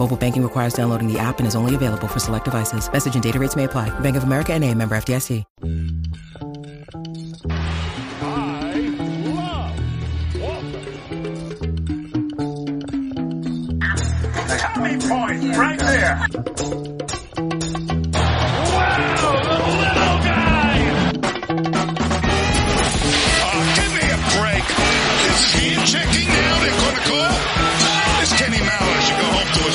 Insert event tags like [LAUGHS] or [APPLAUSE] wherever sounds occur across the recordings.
Mobile banking requires downloading the app and is only available for select devices. Message and data rates may apply. Bank of America and a member FDIC. Tommy point right there.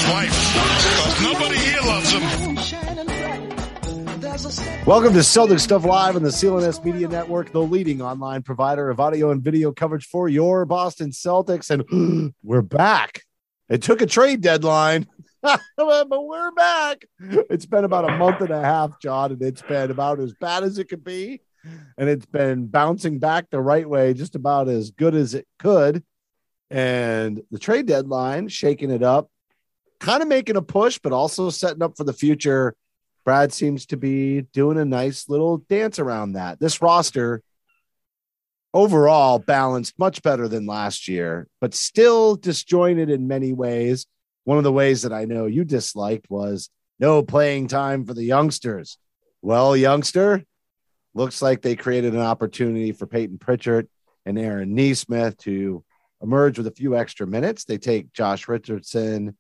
Wife. Because nobody here loves him. Welcome to Celtic Stuff Live on the CLNS Media Network, the leading online provider of audio and video coverage for your Boston Celtics. And [GASPS] we're back. It took a trade deadline, [LAUGHS] but we're back. It's been about a month and a half, John, and it's been about as bad as it could be. And it's been bouncing back the right way, just about as good as it could. And the trade deadline, shaking it up, kind of making a push, but also setting up for the future. Brad seems to be doing a nice little dance around that. This roster overall balanced much better than last year, but still disjointed in many ways. One of the ways that I know you disliked was no playing time for the youngsters. Well, youngster, looks like they created an opportunity for Payton Pritchard and Aaron Nesmith to emerge with a few extra minutes. They take Josh Richardson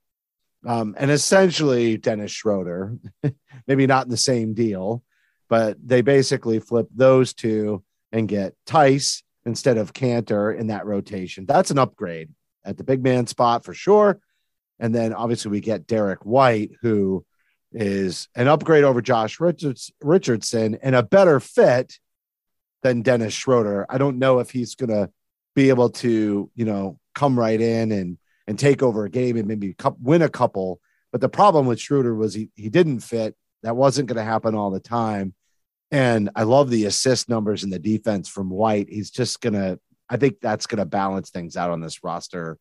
um, and essentially Dennis Schroeder, [LAUGHS] maybe not in the same deal, but they basically flip those two and get Theis instead of Kanter in that rotation. That's an upgrade at the big man spot for sure. And then obviously we get Derrick White, who is an upgrade over Josh Richards, Richardson and a better fit than Dennis Schroeder. I don't know if he's going to be able to, you know, come right in and and take over a game and maybe win a couple. But the problem with Schroeder was he he didn't fit. That wasn't going to happen all the time. And I love the assist numbers and the defense from White. He's just going to, I think that's going to balance things out on this roster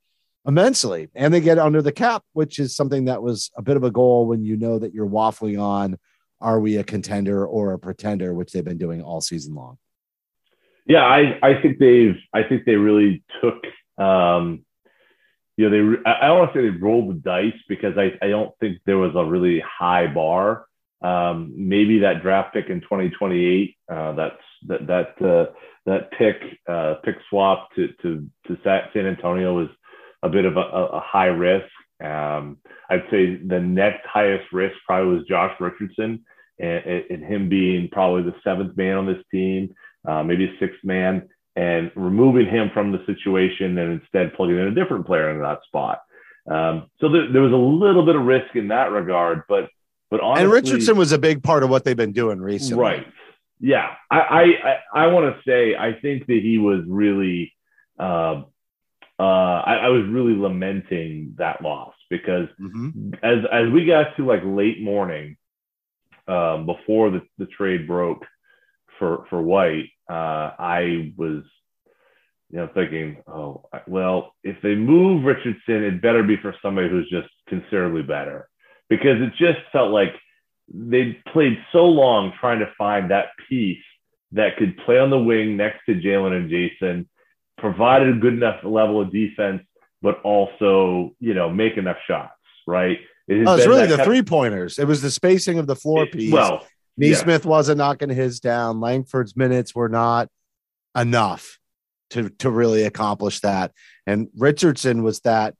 immensely. And they get under the cap, which is something that was a bit of a goal when you know that you're waffling on are we a contender or a pretender, which they've been doing all season long. Yeah, I, I think they've, I think they really took, um, you know, they, I don't want to say they rolled the dice because I, I don't think there was a really high bar um, maybe that draft pick in 2028, uh, that's that that uh, that pick uh, pick swap to to to San Antonio was a bit of a, a high risk. Um, I'd say the next highest risk probably was Josh Richardson and, and him being probably the seventh man on this team, uh, maybe sixth man, and removing him from the situation and instead plugging in a different player in that spot. Um, so there, there was a little bit of risk in that regard, but but honestly, and Richardson was a big part of what they've been doing recently. Right. Yeah. I I I, I want to say I think that he was really uh, uh, I, I, was really lamenting that loss because mm-hmm. as as we got to like late morning um, before the, the trade broke for for White, uh, I was you know thinking, oh well, if they move Richardson, it better be for somebody who's just considerably better because it just felt like they played so long trying to find that piece that could play on the wing next to Jaylen and Jayson, provided a good enough level of defense, but also, you know, make enough shots, right? It oh, it's really the three pointers. It was the spacing of the floor piece. Well, Nesmith yeah. wasn't knocking his down. Langford's minutes were not enough to, to really accomplish that. And Richardson was that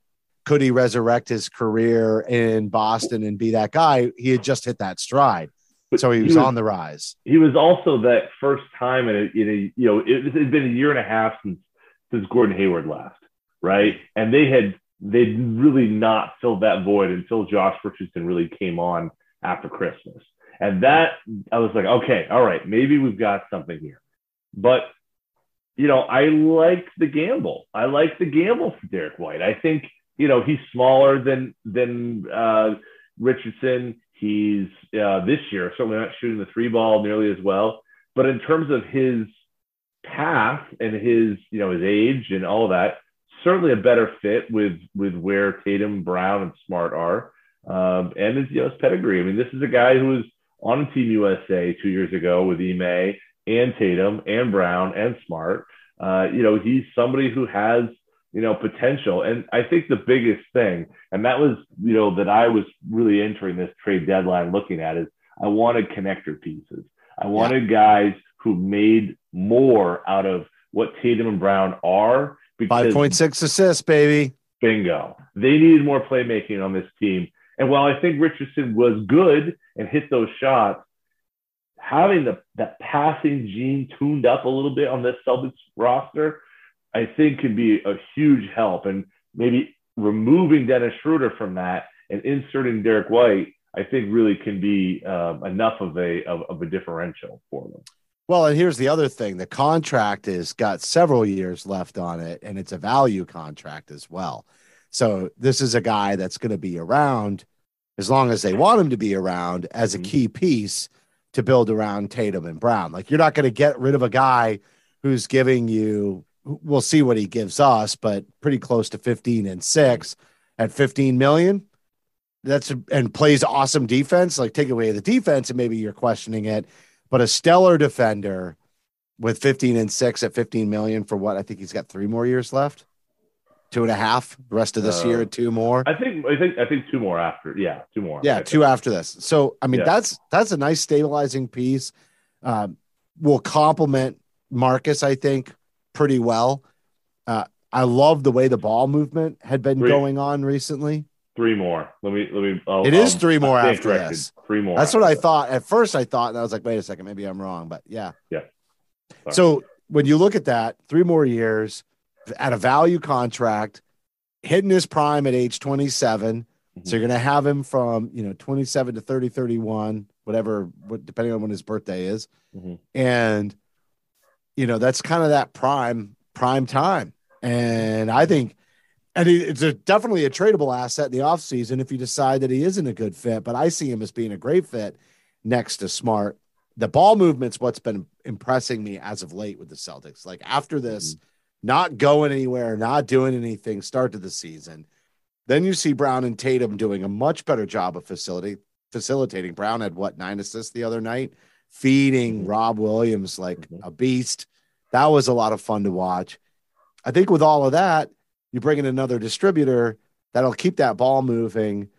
could he resurrect his career in Boston and be that guy? He had just hit that stride. But so he was, on the rise. He was also that first time in a, in a you know it had been a year and a half since since Gordon Hayward left, right? And they had they'd really not filled that void until Josh Richardson really came on after Christmas. And that I was like, okay, all right, maybe we've got something here. But you know, I like the gamble. I like the gamble for Derrick White. I think you know he's smaller than than uh, Richardson. He's uh, this year certainly not shooting the three ball nearly as well. But in terms of his path and his you know his age and all that, certainly a better fit with with where Tatum, Brown, and Smart are, um, and his you know his pedigree. I mean, this is a guy who was on Team USA two years ago with Ime and Tatum and Brown and Smart. Uh, you know, he's somebody who has you know potential, and I think the biggest thing, and that was you know that I was really entering this trade deadline looking at is I wanted connector pieces. I wanted guys who made more out of what Tatum and Brown are. Point six assists, baby. Bingo. They needed more playmaking on this team. And while I think Richardson was good and hit those shots, having the that passing gene tuned up a little bit on this Celtics roster, I think could be a huge help. And maybe removing Dennis Schroeder from that and inserting Derrick White, I think really can be um, enough of a of, of a differential for them. Well, and here's the other thing: the contract has got several years left on it, and it's a value contract as well. So this is a guy that's going to be around as long as they want him to be around as a mm-hmm. key piece to build around Tatum and Brown. Like you're not going to get rid of a guy who's giving you we'll see what he gives us, but pretty close to 15 and 6 at 15 million. That's and plays awesome defense. Like take away the defense and maybe you're questioning it, but a stellar defender with 15 and 6 at 15 million for what I think he's got 3 more years left two and a half the rest of this uh, year two more? I think i think i think two more after yeah two more. Yeah two after this. So i mean yeah. that's that's a nice stabilizing piece. Um, will complement marcus i think pretty well. Uh, i love the way the ball movement had been three, going on recently. Three more. Let me let me I'll, It is three more after corrected. this. Three more that's what i thought. At first i thought and i was like wait a second maybe i'm wrong but yeah. Yeah. Sorry. so when you look at that three more years at a value contract, hitting his prime at age 27. Mm-hmm. So you're going to have him from, you know, 27 to 30, 31, whatever, depending on when his birthday is. Mm-hmm. And, you know, that's kind of that prime, prime time. And I think, and it's a, definitely a tradable asset in the offseason if you decide that he isn't a good fit. But I see him as being a great fit next to Smart. The ball movement's what's been impressing me as of late with the Celtics. Like after this, mm-hmm not going anywhere, not doing anything, start to the season. Then you see Brown and Tatum doing a much better job of facility facilitating. Brown had what nine assists the other night, feeding mm-hmm. Rob Williams like mm-hmm. a beast. That was a lot of fun to watch. I think with all of that, you bring in another distributor that'll keep that ball moving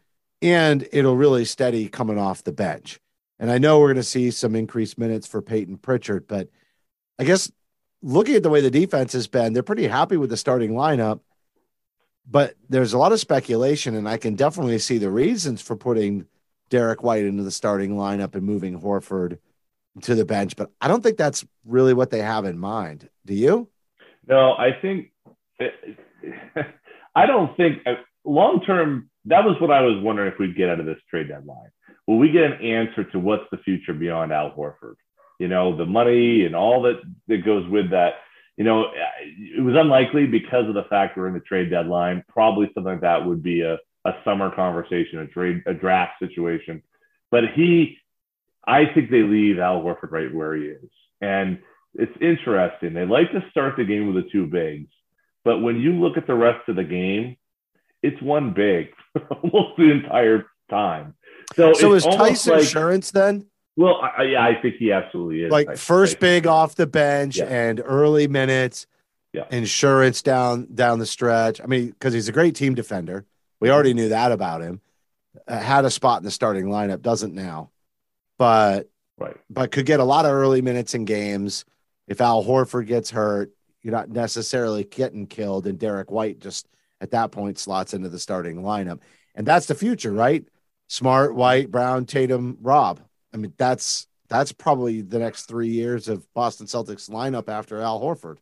and it'll really steady coming off the bench. And I know we're going to see some increased minutes for Payton Pritchard, but I guess looking at the way the defense has been, they're pretty happy with the starting lineup. But there's a lot of speculation, and I can definitely see the reasons for putting Derrick White into the starting lineup and moving Horford to the bench. But I don't think that's really what they have in mind. Do you? No, I think [LAUGHS] I don't think uh, long term. That was what I was wondering if we'd get out of this trade deadline. Will we get an answer to what's the future beyond Al Horford? You know, the money and all that that goes with that. You know, it was unlikely because of the fact we're in the trade deadline. Probably something like that would be a, a summer conversation, a trade, a draft situation. But he, I think they leave Al Horford right where he is. And it's interesting. They like to start the game with the two bigs. But when you look at the rest of the game, it's one big [LAUGHS] almost the entire time. So, so is Tyson like, Insurance then? Well, I, yeah, I think he absolutely is. Like I, first I, big off the bench yeah. and early minutes, yeah. insurance down down the stretch. I mean, because he's a great team defender. We already knew that about him. Uh, had a spot in the starting lineup, doesn't now, but right, but could get a lot of early minutes in games. If Al Horford gets hurt, you're not necessarily getting killed, and Derrick White just at that point slots into the starting lineup, and that's the future, right? Smart, White, Brown, Tatum, Rob I mean, that's that's probably the next three years of Boston Celtics lineup after Al Horford.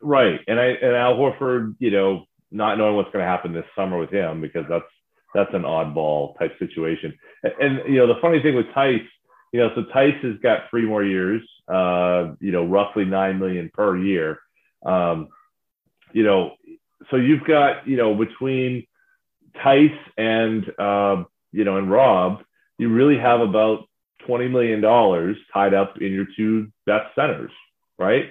Right, and I and Al Horford, you know, not knowing what's going to happen this summer with him because that's that's an oddball type situation. And, and, you know, the funny thing with Theis, you know, so Theis has got three more years, uh, you know, roughly nine million per year. Um, you know, so you've got, you know, between Theis and uh, you know, and Rob, you really have about $20 million tied up in your two best centers, right?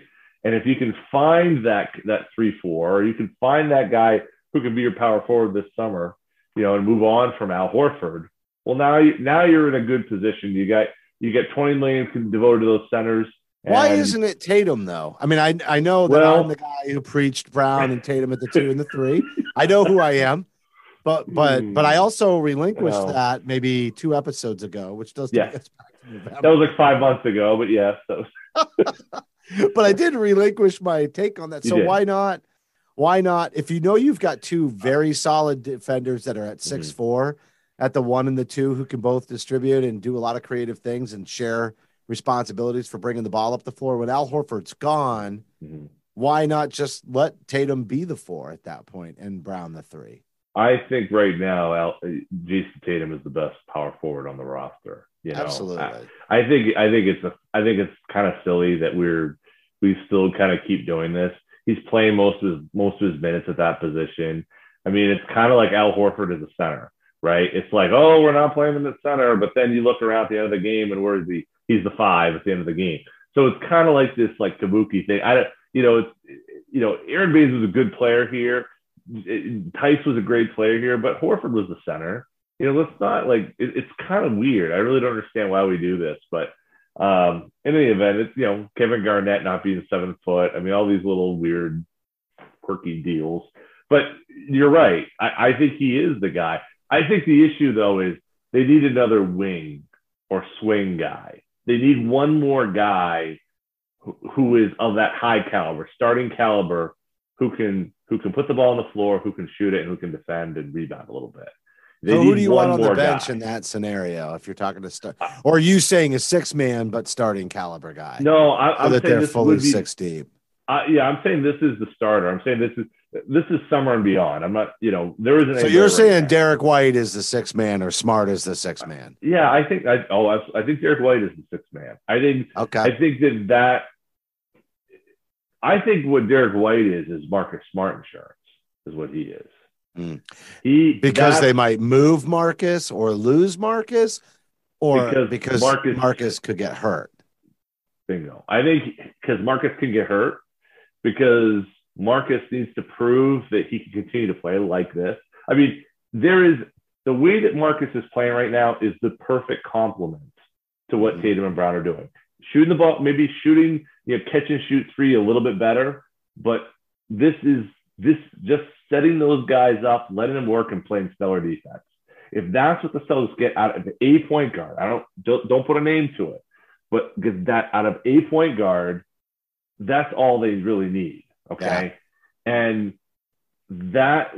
And if you can find that that three four, or you can find that guy who can be your power forward this summer, you know, and move on from Al Horford, well now you, now you're in a good position. You got you get 20 million devoted to those centers. Why isn't it Tatum though? I mean, I I know that well, I'm the guy who preached Brown and Tatum at the two and the three. I know who I am, but but but I hmm. also relinquished that maybe two episodes ago, which does yeah. That was like five months ago, but yes. [LAUGHS] but I did relinquish my take on that. So why not? Why not? If you know you've got two very solid defenders that are at 6 mm-hmm. four, at the one and the two who can both distribute and do a lot of creative things and share responsibilities for bringing the ball up the floor. When Al Horford's gone, mm-hmm. why not just let Tatum be the four at that point and Brown the three? I think right now, Al, uh, Jayson Tatum is the best power forward on the roster. You know, Absolutely. I, I think I think it's a I think it's kind of silly that we're we still kind of keep doing this. He's playing most of his most of his minutes at that position. I mean, it's kind of like Al Horford as a center, right? It's like, oh, we're not playing him at center, but then you look around at the end of the game and where is he? He's the five at the end of the game. So it's kind of like this like kabuki thing. I don't, you know, it's you know, Aron Baynes was a good player here. Theis was a great player here, but Horford was the center. You know, let's not like it, it's kind of weird. I really don't understand why we do this, but um, in any event, it's you know Kevin Garnett not being seven foot. I mean, all these little weird, quirky deals. But you're right. I, I think he is the guy. I think the issue though is they need another wing or swing guy. They need one more guy who is of that high caliber, starting caliber, who can who can put the ball on the floor, who can shoot it, and who can defend and rebound a little bit. They so who do you want on the bench guy. in that scenario? If you're talking to start, or are you saying a six man but starting caliber guy? No, I, am that they're fully be, six deep. Uh, yeah, I'm saying this is the starter. I'm saying this is this is summer and beyond. I'm not, you know, there isn't. So you're saying right Derrick White is the six man or Smart is the six man? Yeah, I think I oh I, I think Derrick White is the six man. I think okay. I think that that I think what Derrick White is is Marcus Smart insurance is what he is. Mm. He because they might move Marcus or lose Marcus, or because, because Marcus, Marcus could get hurt. Bingo. I think because Marcus can get hurt because Marcus needs to prove that he can continue to play like this. I mean, there is the way that Marcus is playing right now is the perfect complement to what mm-hmm. Tatum and Brown are doing. Shooting the ball, maybe shooting, you know, catch and shoot three a little bit better, but this is this just setting those guys up, letting them work and playing stellar defense. If that's what the Celtics get out of a point guard, I don't don't, don't put a name to it, but because that out of a point guard, that's all they really need. Okay, yeah. and that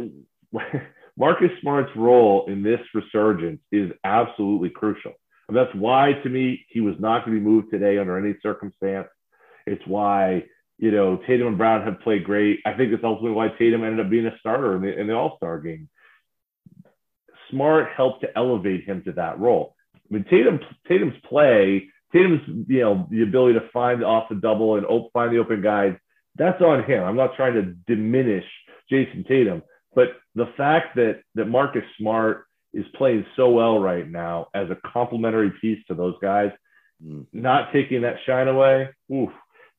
[LAUGHS] Marcus Smart's role in this resurgence is absolutely crucial. That's why, to me, he was not going to be moved today under any circumstance. It's why you know, Tatum and Brown have played great. I think it's ultimately why Tatum ended up being a starter in the, in the All Star game. Smart helped to elevate him to that role. I mean, Tatum Tatum's play, Tatum's you know the ability to find off the double and op- find the open guys. That's on him. I'm not trying to diminish Jayson Tatum, but the fact that that Marcus Smart is playing so well right now as a complementary piece to those guys, mm. not taking that shine away. Oof,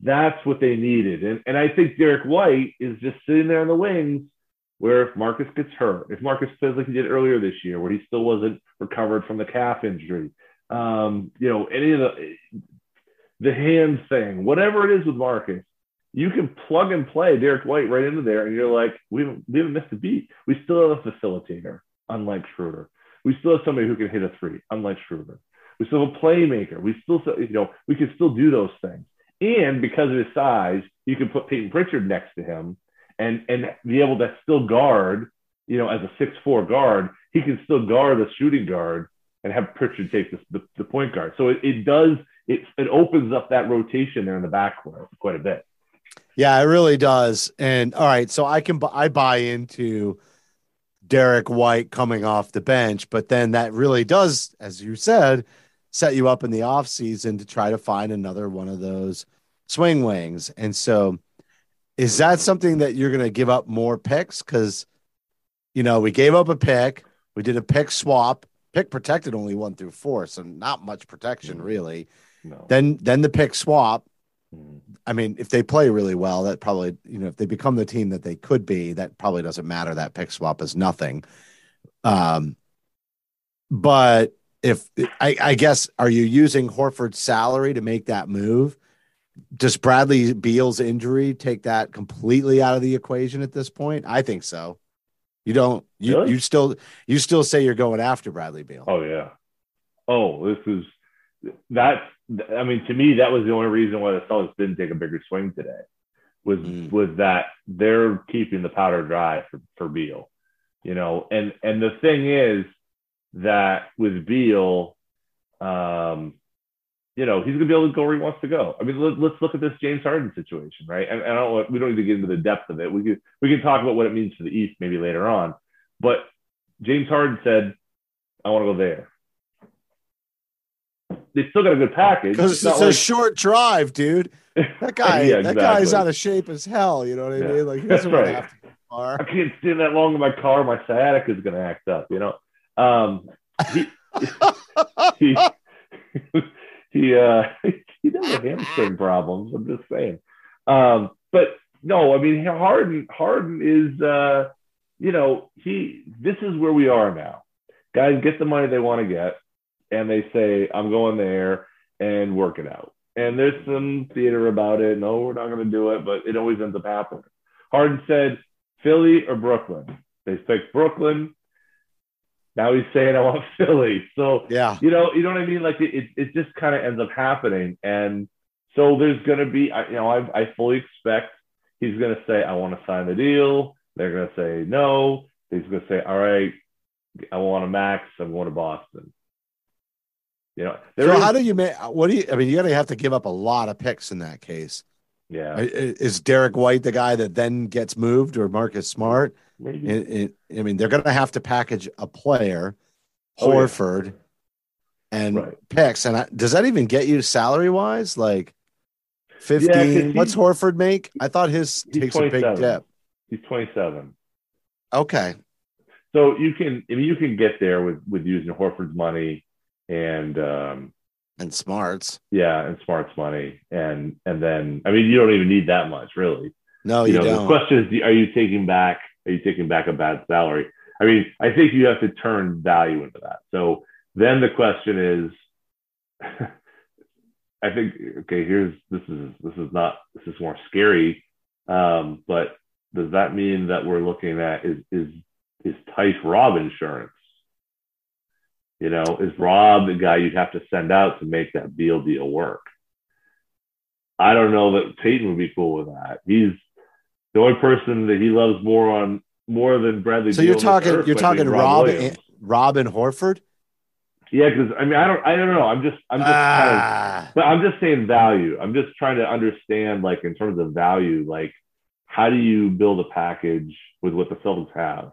that's what they needed. And, and I think Derrick White is just sitting there in the wings where if Marcus gets hurt, if Marcus plays like he did earlier this year, where he still wasn't recovered from the calf injury, um, you know, any of the the hand thing, whatever it is with Marcus, you can plug and play Derrick White right into there, and you're like, we haven't, we haven't missed a beat. We still have a facilitator, unlike Schroeder. We still have somebody who can hit a three, unlike Schroeder. We still have a playmaker. We still, you know, we can still do those things. And because of his size, you can put Payton Pritchard next to him and and be able to still guard, you know, as a six four guard, he can still guard the shooting guard and have Pritchard take the, the, the point guard. So it, it does it it opens up that rotation there in the backcourt quite a bit. Yeah, it really does. And all right, so I can I buy into Derrick White coming off the bench, but then that really does, as you said, set you up in the offseason to try to find another one of those swing wings. And so is that something that you're going to give up more picks? Because, you know, we gave up a pick, we did a pick swap, pick protected only one through four, so not much protection Mm-hmm. really. No. Then, then the pick swap. I mean, if they play really well, that probably, you know, if they become the team that they could be, that probably doesn't matter. That pick swap is nothing. Um, but if I, I guess, are you using Horford's salary to make that move? Does Bradley Beal's injury take that completely out of the equation at this point? I think so. You don't, you, Really? you still, you still say you're going after Bradley Beal. Oh yeah. Oh, this is that's. I mean, to me, that was the only reason why the Celtics didn't take a bigger swing today. Was Mm. was that they're keeping the powder dry for for Beal, you know, and and the thing is that with Beal, um, you know, he's gonna be able to go where he wants to go. I mean, let, let's look at this James Harden situation, right? And, and I don't we don't need to get into the depth of it. We could we can talk about what it means for the East maybe later on, but James Harden said, "I want to go there." They still got a good package. Because It's it's, a like- short drive, dude. That [LAUGHS] guy, Yeah, that guy's out of shape as hell. You know what I Yeah. mean? Like he doesn't right. have to go far. I can't stand that long in my car. My sciatica is going to act up, you know. Um, he, [LAUGHS] he, he, uh, [LAUGHS] he doesn't have hamstring problems. I'm just saying. Um, but no, I mean, Harden, Harden is, uh, you know, he, this is where we are now. Guys get the money they want to get and they say, I'm going there and work it out. And there's some theater about it. No, we're not going to do it, but it always ends up happening. Harden said, Philly or Brooklyn. They picked Brooklyn. Now he's saying I want [LAUGHS] Philly. So Yeah. you know, you know what I mean? Like it, it, it just kind of ends up happening. And so there's going to be, I, you know, I, I fully expect he's going to say, I want to sign the deal. They're going to say no. He's going to say, all right, I want a max. I'm going to Boston. You know, there So is- how do you make? What do you? I mean, you're gonna have to give up a lot of picks in that case. yeah, Is Derrick White the guy that then gets moved, or Marcus Smart? maybe. It, it, I mean, they're gonna have to package a player, Oh, yeah. Horford, and Right. picks. And I, does that even get you salary wise? Like fifteen? he- What's Horford make? I thought his takes a big 27. dip. He's 27. Okay, So you can, I mean, you can get there with with using Horford's money and um, and Smarts. yeah, and Smart's money, and and then I mean, you don't even need that much, really. No, you you, know, the don't. question is, are you taking back? Are you taking back a bad salary? I mean, I think you have to turn value into that. So then the question is, [LAUGHS] I think, okay, here's this is this is not this is more scary, um, but does that mean that we're looking at is is is Theis Rob insurance? You know, is Rob the guy you'd have to send out to make that deal deal work? I don't know that Peyton would be cool with that. He's the only person that he loves more on more than Bradley. So Beal you're talking, you're talking Rob Rob, and, Rob and Horford. Yeah, because I mean, I don't, I don't know. I'm just, I'm just kind of, Ah, but I'm just saying value. I'm just trying to understand, like, in terms of value, like, how do you build a package with what the Celtics have?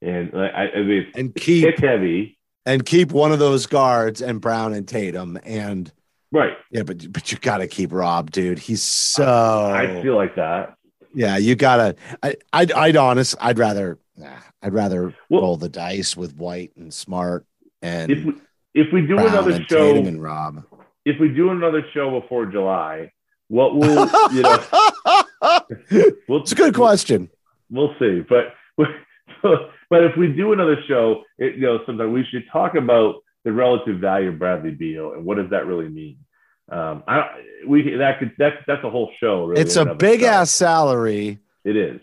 And like, I, I mean, and pick keep heavy, and keep one of those guards and Brown and Tatum and right? yeah, but but you got to keep Rob, dude. He's so I feel like that. yeah. You gotta. I I'd, I'd honest. I'd rather. nah, I'd rather Well- roll the dice with White and Smart and If we, if we do Brown another and show, Tatum and Rob. if we do another show before July, what will you know? [LAUGHS] We'll, it's a good question. we'll see. But [LAUGHS] but if we do another show, it, you know, sometime we should talk about the relative value of Bradley Beal and what does that really mean. Um, I we that could that's that's a whole show. Really, It's a big itself. ass salary, It is.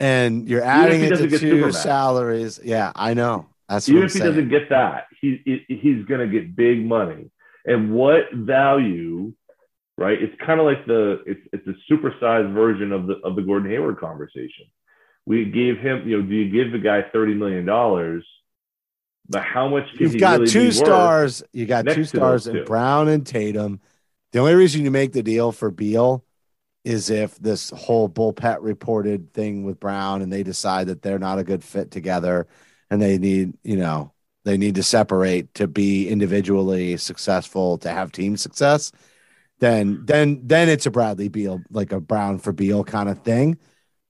and you're adding it to two salaries. Yeah, I know. That's what Even I'm if he saying. doesn't get that, he, he he's going to get big money. And what value, right? It's kind of like the it's it's a supersized version of the of the Gordon Hayward conversation. We gave him, you know, do you give the guy thirty million dollars but how much You've he got really two be worth? stars. You got two stars in? Brown and Tatum. The only reason you make the deal for Beal is if this whole Bulpett reported thing with Brown and they decide that they're not a good fit together and they need, you know, they need to separate to be individually successful to have team success. Then, then, then it's a Bradley Beal, like a Brown for Beal kind of thing,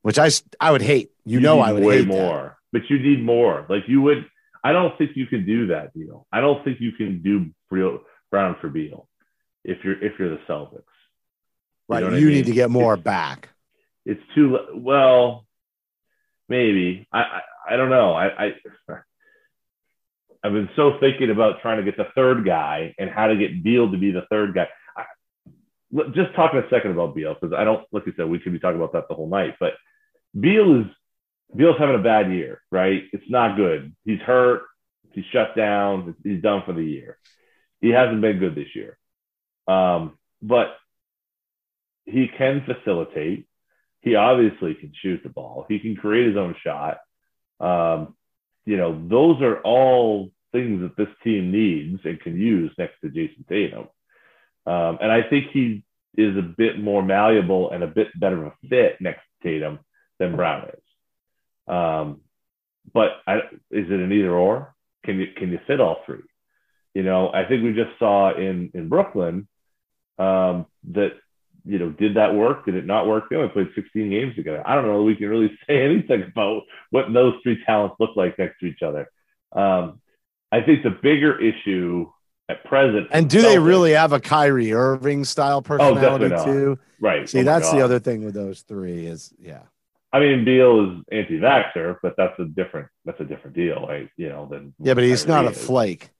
which I I would hate. You, know, need I would way hate that. more, but you need more. Like you would. I don't think you can do that deal. I don't think you can do real Brown for Beal if you're if you're the Celtics. Right. know You, I mean? need to get more It's- back. It's too well. Maybe I I, I don't know. I, I I've been so thinking about trying to get the third guy and how to get Beal to be the third guy. I, just talking a second about Beal because I don't, like you said, we could be talking about that the whole night. But Beal is Beal's having a bad year, right? It's not good. He's hurt. He's shut down. He's done for the year. He hasn't been good this year. Um, but he can facilitate. He obviously can shoot the ball. He can create his own shot. Um, you know, those are all things that this team needs and can use next to Jayson Tatum. Um, and I think he is a bit more malleable and a bit better of a fit next to Tatum than Brown is. Um, but I, is it an either or? Can you can you fit all three? You know, I think we just saw in in Brooklyn um, that you know did that work? Did it not work? They only played 16 games together. I don't know. that We can really [LAUGHS] say anything about what those three talents look like next to each other. Um, I think the bigger issue at present, And do they really have a Kyrie Irving style personality definitely not. too? right? See, Oh that's the other thing with those three is yeah. I mean, Beal is anti-vaxxer, but that's a different that's a different deal, right? You know, than Yeah, but he's not a is. flake.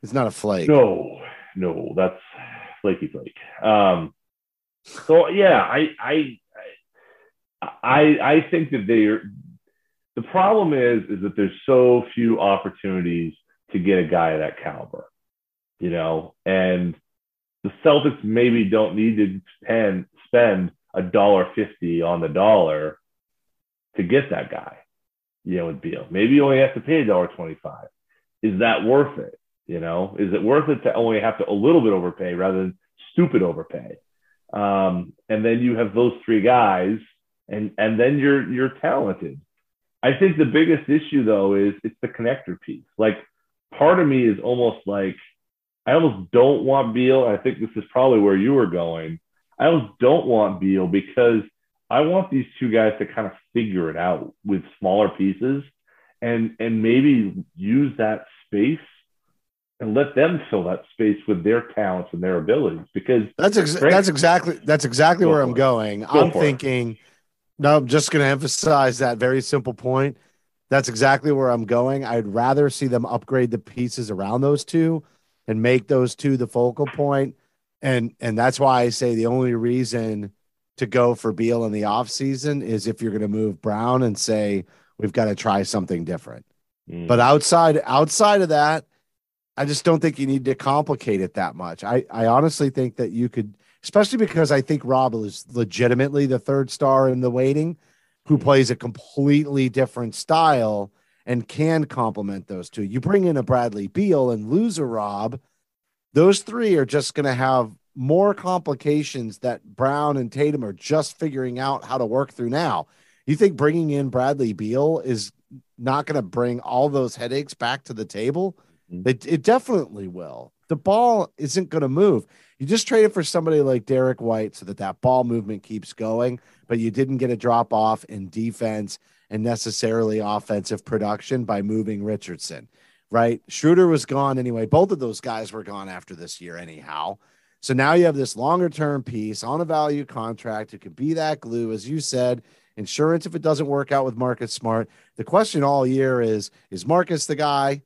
He's not a flake. No, no, that's flaky flake. Um, so yeah, I I I I think that they're the problem is is that there's so few opportunities to get a guy of that caliber, you know, and the Celtics maybe don't need to spend spend a dollar fifty on the dollar to get that guy, you know, with Beal. Maybe you only have to pay a dollar twenty five. Is that worth it? You know, is it worth it to only have to a little bit overpay rather than stupid overpay? Um, and then you have those three guys, and and then you're you're talented. I think the biggest issue though is it's the connector piece. Like part of me is almost like I almost don't want Beal. I think this is probably where you were going. I almost don't want Beal because I want these two guys to kind of figure it out with smaller pieces and and maybe use that space and let them fill that space with their talents and their abilities because That's ex- Frank- that's exactly that's exactly Go where I'm it. going. I'm for it. thinking. No, I'm just going to emphasize that very simple point. That's exactly where I'm going. I'd rather see them upgrade the pieces around those two and make those two the focal. And and that's why I say the only reason to go for Beal in the offseason is if you're going to move Brown and say we've got to try something different. Mm. But outside outside of that, I just don't think you need to complicate it that much. I, I honestly think that you could, especially because I think Rob is legitimately the third star in the waiting, who plays a completely different style and can complement those two. You bring in a Bradley Beal and lose a Rob, those three are just going to have more complications that Brown and Tatum are just figuring out how to work through now. You think bringing in Bradley Beal is not going to bring all those headaches back to the table? Mhm. It, it definitely will. The ball isn't going to move. You just traded for somebody like Derrick White so that that ball movement keeps going, but you didn't get a drop off in defense and necessarily offensive production by moving Richardson, right? Schroeder was gone anyway. Both of those guys were gone after this year, anyhow. So now you have this longer term piece on a value contract. It could be that glue, as you said, insurance if it doesn't work out with Marcus Smart. The question all year is is Marcus the guy?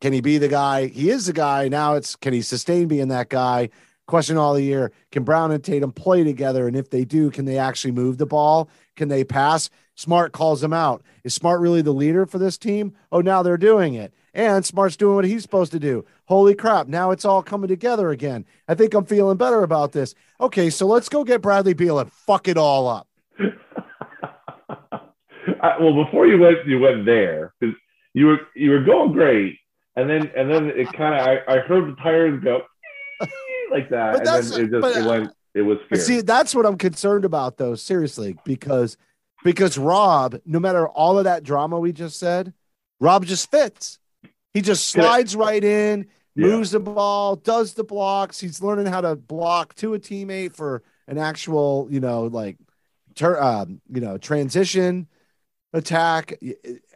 Can he be the guy? He is the guy. Now it's can he sustain being that guy? Question all the year. Can Brown and Tatum play together? And if they do, can they actually move the ball? Can they pass? Smart calls them out. Is Smart really the leader for this team? Oh, now they're doing it. And Smart's doing what he's supposed to do. Holy crap. Now it's all coming together again. I think I'm feeling better about this. Okay, so let's go get Bradley Beal and fuck it all up. [LAUGHS] I, well, before you went, you went there because you were you were going great, and then and then it kind of I, I heard the tires go [LAUGHS] like that, and that's- then it just but, it went. It was scary. see, that's what I'm concerned about, though. Seriously, because because Rob, no matter all of that drama we just said, Rob just fits. He just slides right in, Yeah. moves the ball, does the blocks. He's learning how to block to a teammate for an actual, you know, like, tur- um, you know, transition attack,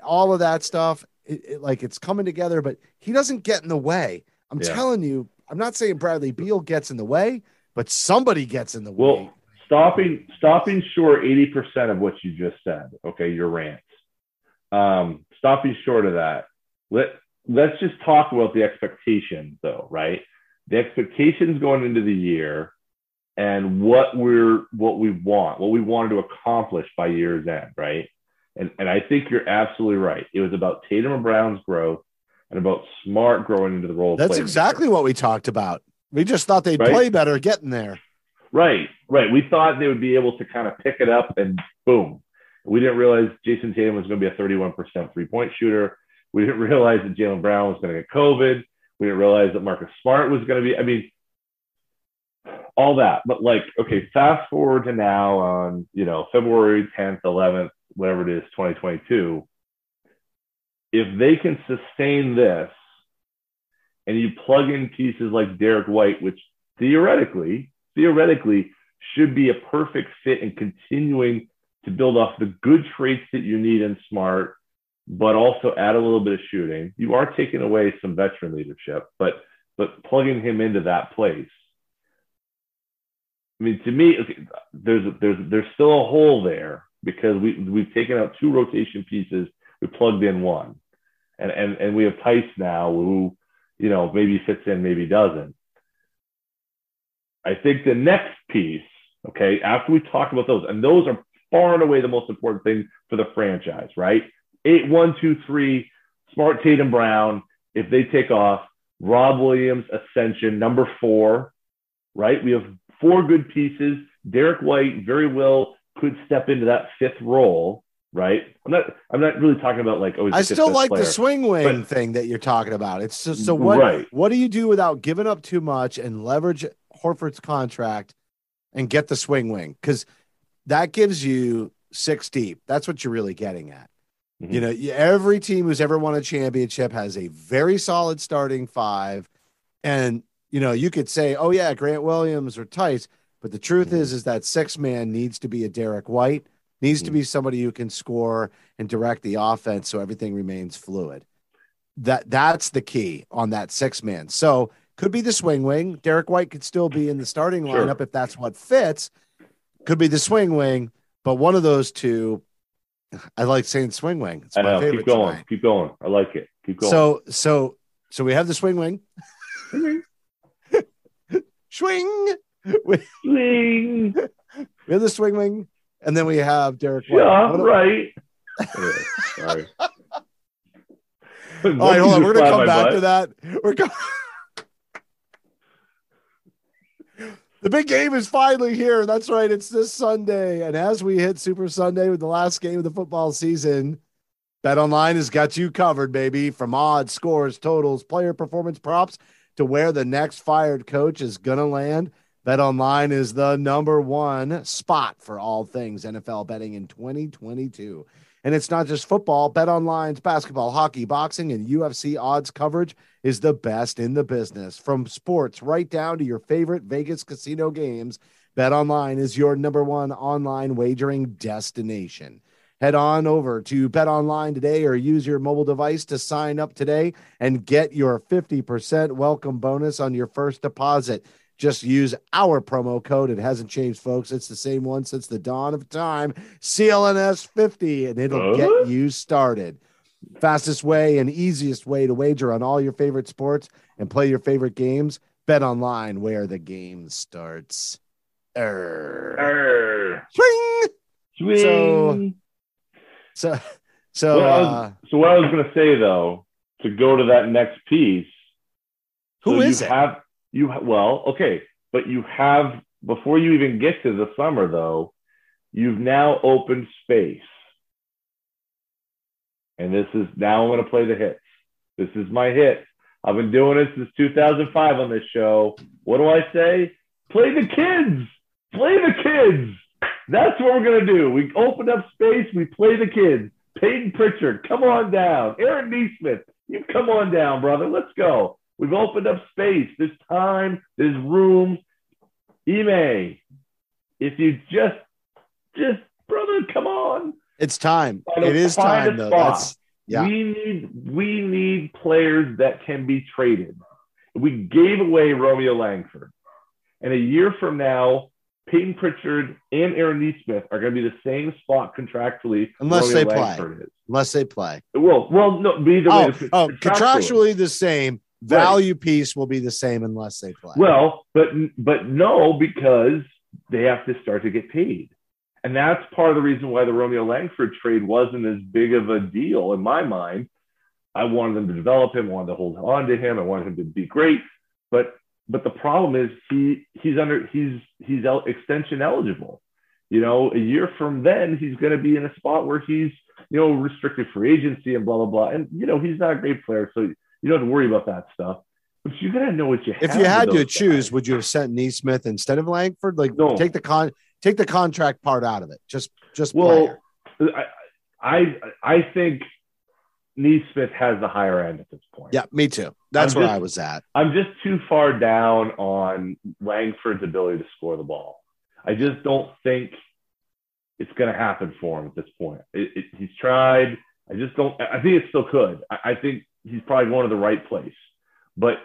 all of that stuff. It, it- like it's coming together, but he doesn't get in the way. I'm Yeah. telling you, I'm not saying Bradley Beal gets in the way, but somebody gets in the way. Well, stopping stopping short eighty percent of what you just said. Okay, your rant. Um, stopping short of that. Let let's just talk about the expectations, though. Right, the expectations going into the year, and what we're what we want, what we wanted to accomplish by year's end. Right, and and I think you're absolutely right. It was about Tatum and Brown's growth, and about Smart growing into the role. That's exactly what we talked about. We just thought they'd Right? play better getting there. Right, right. We thought they would be able to kind of pick it up and boom. We didn't realize Jayson Tatum was going to be a 31% three point shooter. We didn't realize that Jaylen Brown was going to get COVID. We didn't realize that Marcus Smart was going to be, I mean, all that. But like, okay, fast forward to now on, you know, February 10th, 11th, whatever it is, 2022. If they can sustain this and you plug in pieces like Derrick White, which theoretically, theoretically should be a perfect fit in continuing to build off the good traits that you need in Smart, but also add a little bit of shooting. You are taking away some veteran leadership, but but plugging him into that place. I mean, to me, there's there's there's still a hole there because we we've taken out two rotation pieces, we plugged in one, and and and we have Theis now who you know maybe fits in, maybe doesn't. I think the next piece, okay, after we talk about those, and those are far and away the most important thing for the franchise, right? Eight, one, two, three, Smart Tatum Brown, if they take off, Rob Williams, Ascension, number four, right? We have four good pieces. Derrick White very well could step into that fifth role, right? I'm not I'm not really talking about like oh I still like the swing wing But- thing that you're talking about. It's just so what Right. what do you do without giving up too much and leverage Horford's contract and get the swing wing? Because that gives you six deep. That's what you're really getting at. Mhm. You know, every team who's ever won a championship has a very solid starting five. And, you know, you could say, oh, yeah, Grant Williams or Theis. But the truth is, is that six man needs to be a Derrick White, needs to Mhm. be somebody who can score and direct the offense so everything remains fluid. That that's the key on that six man. So could be the swing wing. Derrick White could still be in the starting Sure. lineup if that's what fits. Could be the swing wing, but one of those two. I like saying swing wing. It's I my know. favorite Keep going. tonight. Keep going. I like it. Keep going. So so so we have the swing wing. [LAUGHS] Swing. We, [LAUGHS] Swing. we have the swing wing, and then we have Derrick. Yeah, right. [LAUGHS] Anyway, sorry. All right, hold on. We're gonna come back to that. We're going. The big game is finally here. That's right. It's this Sunday, and as we hit Super Sunday with the last game of the football season, Bet Online has got you covered, baby. From odds, scores, totals, player performance props to where the next fired coach is gonna land. Bet Online is the number one spot for all things NFL betting in 2022. And it's not just football. Bet Online's basketball, hockey, boxing, and UFC odds coverage is the best in the business. From sports right down to your favorite Vegas casino games, Bet Online is your number one online wagering destination. Head on over to Bet Online today or use your mobile device to sign up today and get your 50% welcome bonus on your first deposit. Just use our promo code. It hasn't changed, folks. It's the same one since the dawn of time. CLNS50, and it'll Huh? get you started. Fastest way and easiest way to wager on all your favorite sports and play your favorite games. Bet online where the game starts. Err. Swing. Swing. So, so Well, I was- uh, So what I was going to say though, to go to that next piece. Who so is it? Have you well, okay, but you have before you even get to the summer though, you've now opened space, and this is now I'm going to play the hits. This is my hit. I've been doing it since 2005 on this show. What do I say? Play the kids. Play the kids. That's what we're going to do. We open up space. We play the kids. Payton Pritchard, come on down. Aaron Nesmith, you come on down, brother. Let's go. We've opened up space. There's time. There's room. Ime, if you just, just, brother, come on. It's time. Find a- It is time though. That's yeah. We need we need players that can be traded. We gave away Romeo Langford, and a year from now, Payton Pritchard and Aaron Nesmith are going to be the same spot contractually. Unless Romeo they play. Is. unless they play. Well, well, no, be either way. Oh, it's oh, contractually the same. Right. Value piece will be the same unless they play. Well, but but no, because they have to start to get paid. And that's part of the reason why the Romeo Langford trade wasn't as big of a deal in my mind. I wanted them to develop him, I wanted to hold on to him, I wanted him to be great. But but the problem is he he's under he's he's el- extension eligible. You know, a year from then he's going to be in a spot where he's you know restricted free agency and blah blah blah. And you know he's not a great player, so you don't have to worry about that stuff. But you got to know what you have. if you had to choose, guys. would you have sent Nesmith instead of Langford? Like No. take the con take the contract part out of it. Just just Well, player. I, I I think Nesmith has the higher end at this point. Yeah, me too. That's I'm where just- I was at. I'm just too far down on Langford's ability to score the ball. I just don't think it's going to happen for him at this point. It, it, he's tried. I just don't. I think it still could. I, I think he's probably going to the right place, but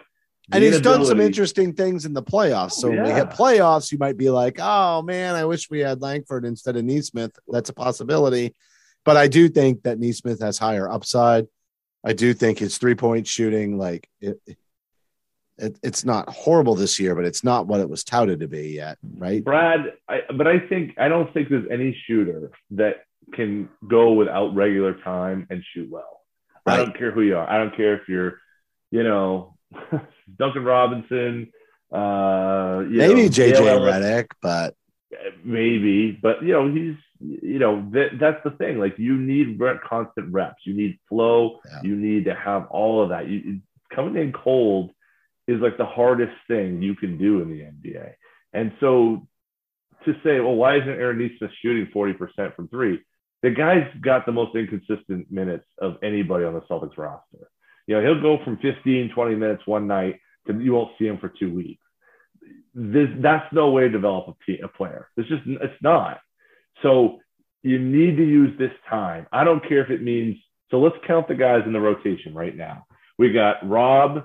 And he's done some interesting things in the playoffs. So oh, when we hit playoffs, you might be like, oh man, I wish we had Langford instead of Nesmith. That's a possibility. But I do think that Nesmith has higher upside. I do think his three point shooting, like it, it, it's not horrible this year, but it's not what it was touted to be yet, right? Brad, I, but I think I don't think there's any shooter that can go without regular time and shoot well. I don't care who you are. I don't care if you're, you know, [LAUGHS] Duncan Robinson, uh, Maybe know, JJ Redick, but maybe, but you know, he's, you know, that, that's the thing. Like you need re- constant reps. You need flow. Yeah. You need to have all of that. You coming in cold is like the hardest thing you can do in the NBA. And so to say, well, why isn't Aaron Nesmith shooting 40% from three? The guy's got the most inconsistent minutes of anybody on the Celtics roster. You know, he'll go from 15, 20 minutes one night to you won't see him for two weeks. This, that's no way to develop a, a player. It's just, it's not. So you need to use this time. I don't care if it means, so let's count the guys in the rotation right now. We got Rob,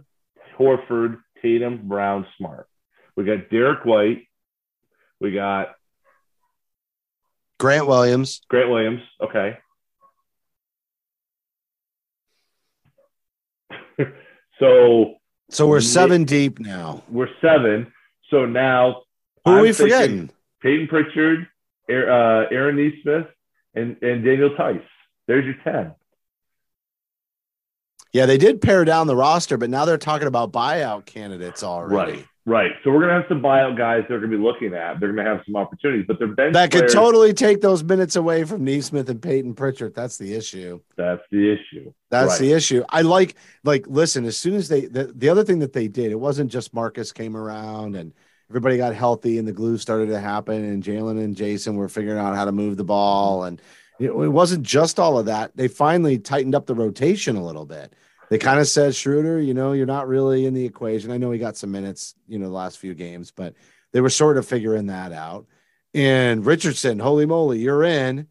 Horford, Tatum, Brown, Smart. We got Derrick White. We got Grant Williams, Grant Williams. Okay. [LAUGHS] so so we're seven deep now. we're seven. So now Who are I'm we forgetting? Payton Pritchard, Aaron, uh, Aaron Nesmith, and, and Daniel Theis. There's your 10. Yeah, they did pare down the roster, but now they're talking about buyout candidates already. Right. Right. So we're going to have some buyout guys they're going to be looking at. They're going to have some opportunities, but they're bench That could totally take those minutes away from Nesmith and Payton Pritchard. That's the issue. That's the issue. That's Right. the issue. I like like listen, as soon as they the, the other thing that they did, it wasn't just Marcus came around and everybody got healthy and the glue started to happen and Jaylen and Jayson were figuring out how to move the ball and it, it wasn't just all of that. They finally tightened up the rotation a little bit. They kind of said, Schroeder, you know, you're not really in the equation. I know he got some minutes, you know, the last few games, but they were sort of figuring that out. And Richardson, holy moly, you're in.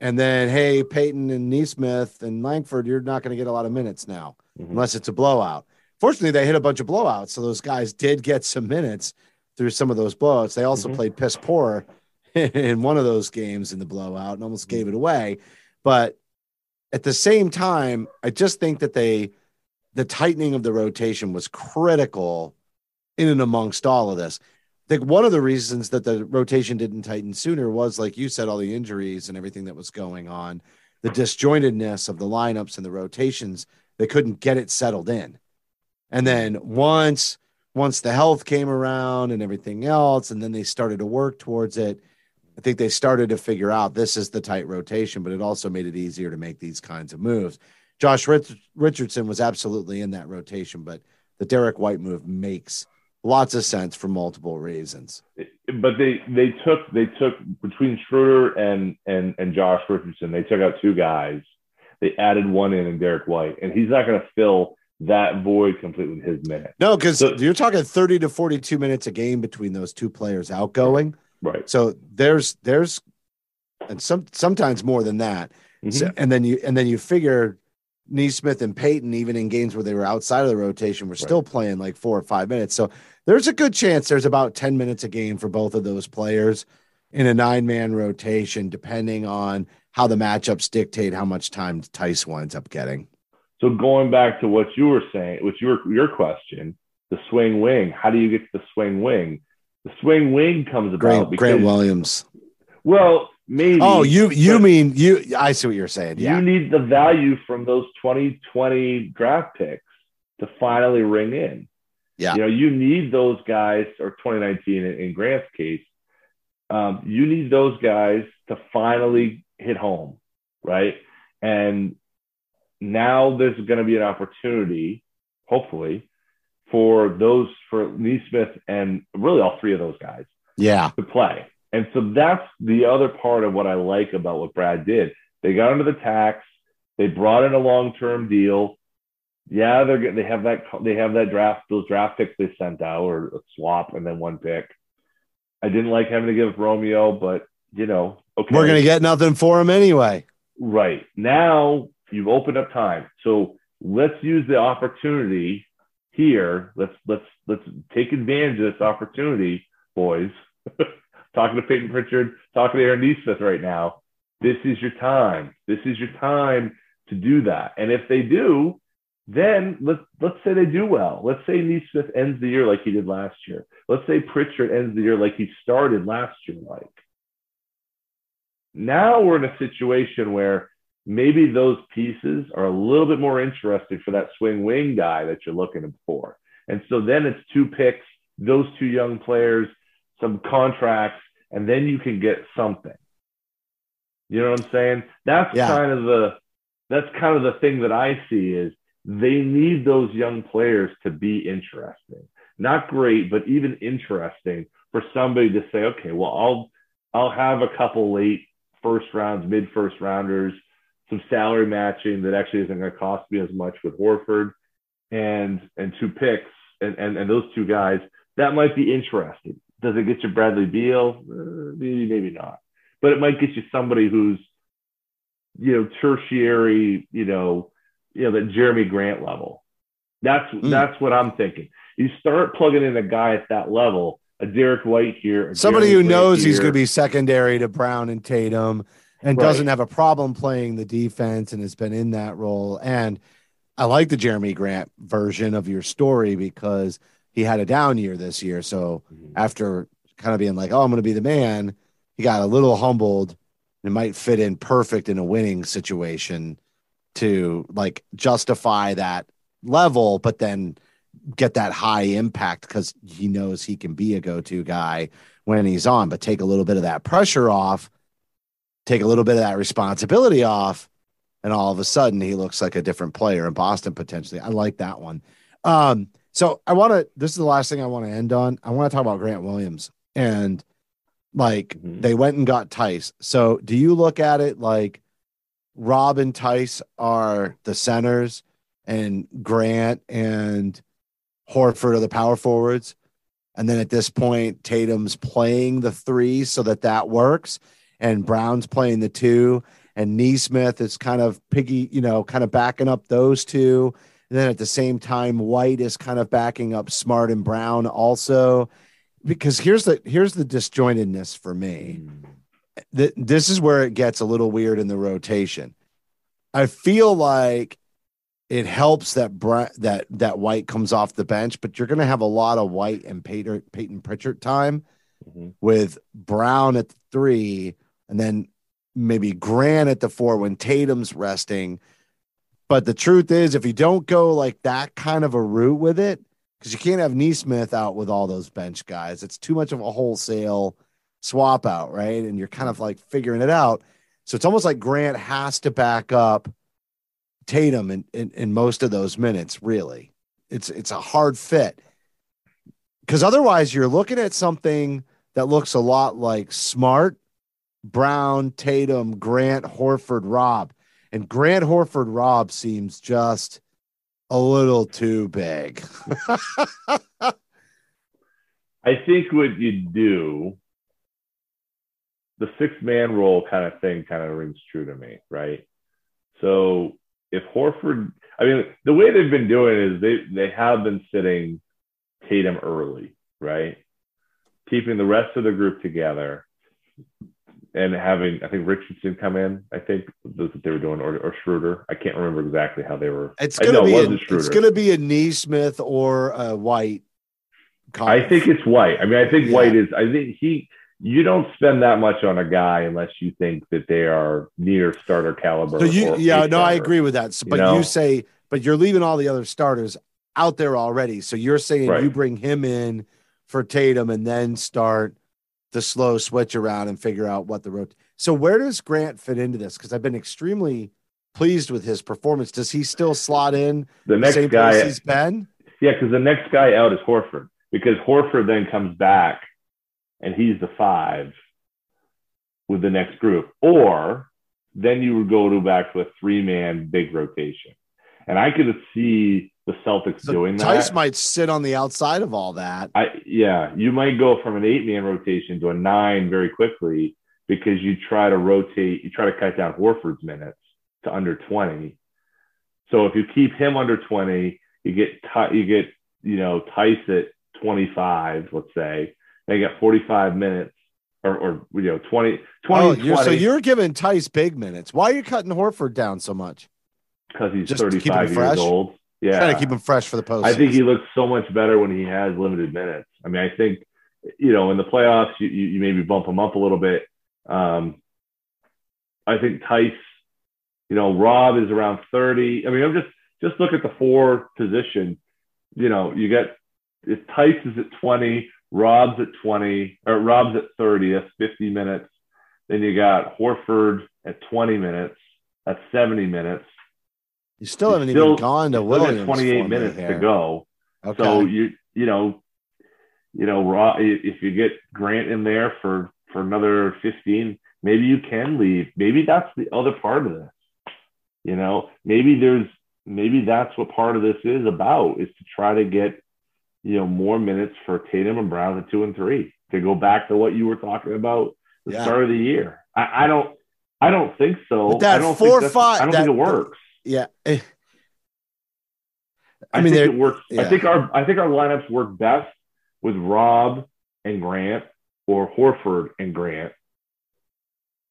And then, hey, Payton and Nesmith and Langford, you're not going to get a lot of minutes now Mhm. unless it's a blowout. Fortunately, they hit a bunch of blowouts. So those guys did get some minutes through some of those blowouts. They also Mhm. played piss poor [LAUGHS] in one of those games in the blowout and almost gave mm. it away. But at the same time, I just think that they, the tightening of the rotation was critical in and amongst all of this. I think one of the reasons that the rotation didn't tighten sooner was, like you said, all the injuries and everything that was going on, the disjointedness of the lineups and the rotations. They couldn't get it settled in. And then once once the health came around and everything else, and then they started to work towards it, I think they started to figure out this is the tight rotation, but it also made it easier to make these kinds of moves. Josh Rich- Richardson was absolutely in that rotation, but the Derrick White move makes lots of sense for multiple reasons. But they they took they took between Schroeder and and and Josh Richardson, they took out two guys. They added one in and Derrick White, and he's not going to fill that void completely with his minutes. No, because So- you're talking 30 to 42 minutes a game between those two players outgoing. Right. So there's there's and some sometimes more than that. So, Mhm. and then you and then you figure Nesmith and Payton, even in games where they were outside of the rotation, were still playing like four or five minutes. So there's a good chance there's about 10 minutes a game for both of those players in a nine-man rotation, depending on how the matchups dictate how much time Theis winds up getting. So going back to what you were saying, which your your question, the swing wing. How do you get to the swing wing? The swing wing comes about Grant, because Grant Williams. well, maybe. Oh, you you mean you? I see what you're saying. Yeah, you need the value from those 2020 draft picks to finally ring in. Yeah. You know, you need those guys, or 2019 in, in Grant's case, um, you need those guys to finally hit home, right? And now there's going to be an opportunity, hopefully, for those for Nesmith and really all three of those guys yeah, to play. And so that's the other part of what I like about what Brad did. They got under the tax. They brought in a long-term deal. Yeah, they're they have that they have that draft those draft picks they sent out or a swap and then one pick. I didn't like having to give up Romeo, but you know, okay, we're gonna get nothing for him anyway. Right. Now you've opened up time. So let's use the opportunity here. Let's let's let's take advantage of this opportunity, boys. [LAUGHS] talking to Payton Pritchard, talking to Aaron Nesmith right now. This is your time. This is your time to do that. And if they do, then let's let's say they do well. Let's say Nesmith ends the year like he did last year. Let's say Pritchard ends the year like he started last year like. Now we're in a situation where maybe those pieces are a little bit more interesting for that swing wing guy that you're looking for. And so then it's two picks, those two young players, some contracts, and then you can get something. You know what I'm saying? That's Yeah. kind of the that's kind of the thing that I see is they need those young players to be interesting. Not great, but even interesting for somebody to say, okay, well, I'll I'll have a couple late first rounds, mid first rounders, some salary matching that actually isn't going to cost me as much with Horford and and two picks and, and and those two guys. That might be interesting. Does it get you Bradley Beal? Uh, maybe, maybe not. But it might get you somebody who's, you know, tertiary, you know, you know, that Jerami Grant level. That's Mm. that's what I'm thinking. You start plugging in a guy at that level, a Derrick White here, Somebody Jerami who knows he's going to be secondary to Brown and Tatum and Right. doesn't have a problem playing the defense and has been in that role. And I like the Jerami Grant version of your story because he had a down year this year. So Mhm. after kind of being like, oh, I'm going to be the man, he got a little humbled and might fit in perfect in a winning situation to like justify that level, but then get that high impact because he knows he can be a go to guy when he's on, but take a little bit of that pressure off, take a little bit of that responsibility off, and all of a sudden he looks like a different player in Boston potentially. I like that one. Um, so I want to. This is the last thing I want to end on. I want to talk about Grant Williams and like Mhm. they went and got Theis. So do you look at it like Rob and Theis are the centers and Grant and Horford are the power forwards? And then at this point, Tatum's playing the three so that that works, and Brown's playing the two, and Nesmith is kind of piggy, you know, kind of backing up those two. And then at the same time, White is kind of backing up Smart and Brown also. Because here's the here's the disjointedness for me. Th- this is where it gets a little weird in the rotation. I feel like it helps that Bra- that that White comes off the bench, but you're going to have a lot of White and Payton, Payton Pritchard time Mhm. with Brown at the three, and then maybe Grant at the four when Tatum's resting. But the truth is, if you don't go like that kind of a route with it, because you can't have Nesmith out with all those bench guys, it's too much of a wholesale swap out, right? And you're kind of like figuring it out. So it's almost like Grant has to back up Tatum in, in, in most of those minutes, really. It's it's a hard fit. Because otherwise you're looking at something that looks a lot like Smart, Brown, Tatum, Grant, Horford, Rob. And Grant Horford Rob seems just a little too big. [LAUGHS] I think what you do, the six man role kind of thing kind of rings true to me, right? So if Horford, I mean, the way they've been doing is they they have been sitting Tatum early, right? Keeping the rest of the group together and having I think Richardson come in. I think that's what they were doing, or, or Schroeder. I can't remember exactly how they were. It's gonna know it be a, wasn't it's gonna be a Nesmith or a White. I think it's White. I mean, I think Yeah. White is. I think he. You don't spend that much on a guy unless you think that they are near starter caliber. So you, yeah, a no, I agree with that. So, You but know? you say, but you're leaving all the other starters out there already. So you're saying Right. you bring him in for Tatum and then start the slow switch around and figure out what the road. So where does Grant fit into this? Because I've been extremely pleased with his performance. Does he still slot in The next same guy, place he's been? yeah, because the next guy out is Horford. Because Horford then comes back, and he's the five with the next group, or then you would go to back to a three man big rotation. And I could see the Celtics So doing that. Theis might sit on the outside of all that. I yeah, you might go from an eight man rotation to a nine very quickly because you try to rotate, you try to cut down Horford's minutes to under 20. So if you keep him under 20, you get you get you know Theis at 25, let's say, they get 45 minutes or, or you know 20 20 Oh, you're, so you're giving Theis big minutes. Why are you cutting Horford down so much? because he's just to keep him 35 years old. Yeah, Trying to keep him fresh for the post. I think he looks so much better when he has limited minutes. I mean, I think, you know, in the playoffs, you, you, you maybe bump him up a little bit. Um, I think Theis, you know, Rob is around 30. I mean, I'm just, just look at the four position. You know, you get if Theis is at 20, Rob's at 20, or Rob's at 30, that's 50 minutes. Then you got Horford at 20 minutes, that's 70 minutes. You still haven't Still- even gone to Williams. 28 minutes to go. Okay. So you you know, you know, raw. If you get Grant in there for for another fifteen, maybe you can leave. Maybe that's the other part of this. You know, maybe there's maybe that's what part of this is about is to try to get you know more minutes for Tatum and Brown at two and three to go back to what you were talking about the Yeah. start of the year. I, I don't. I don't think so. But that I don't four, think five- I don't that- think it works. Yeah. Eh, I, I mean, think it works. yeah. I think our I think our lineups work best with Rob and Grant or Horford and Grant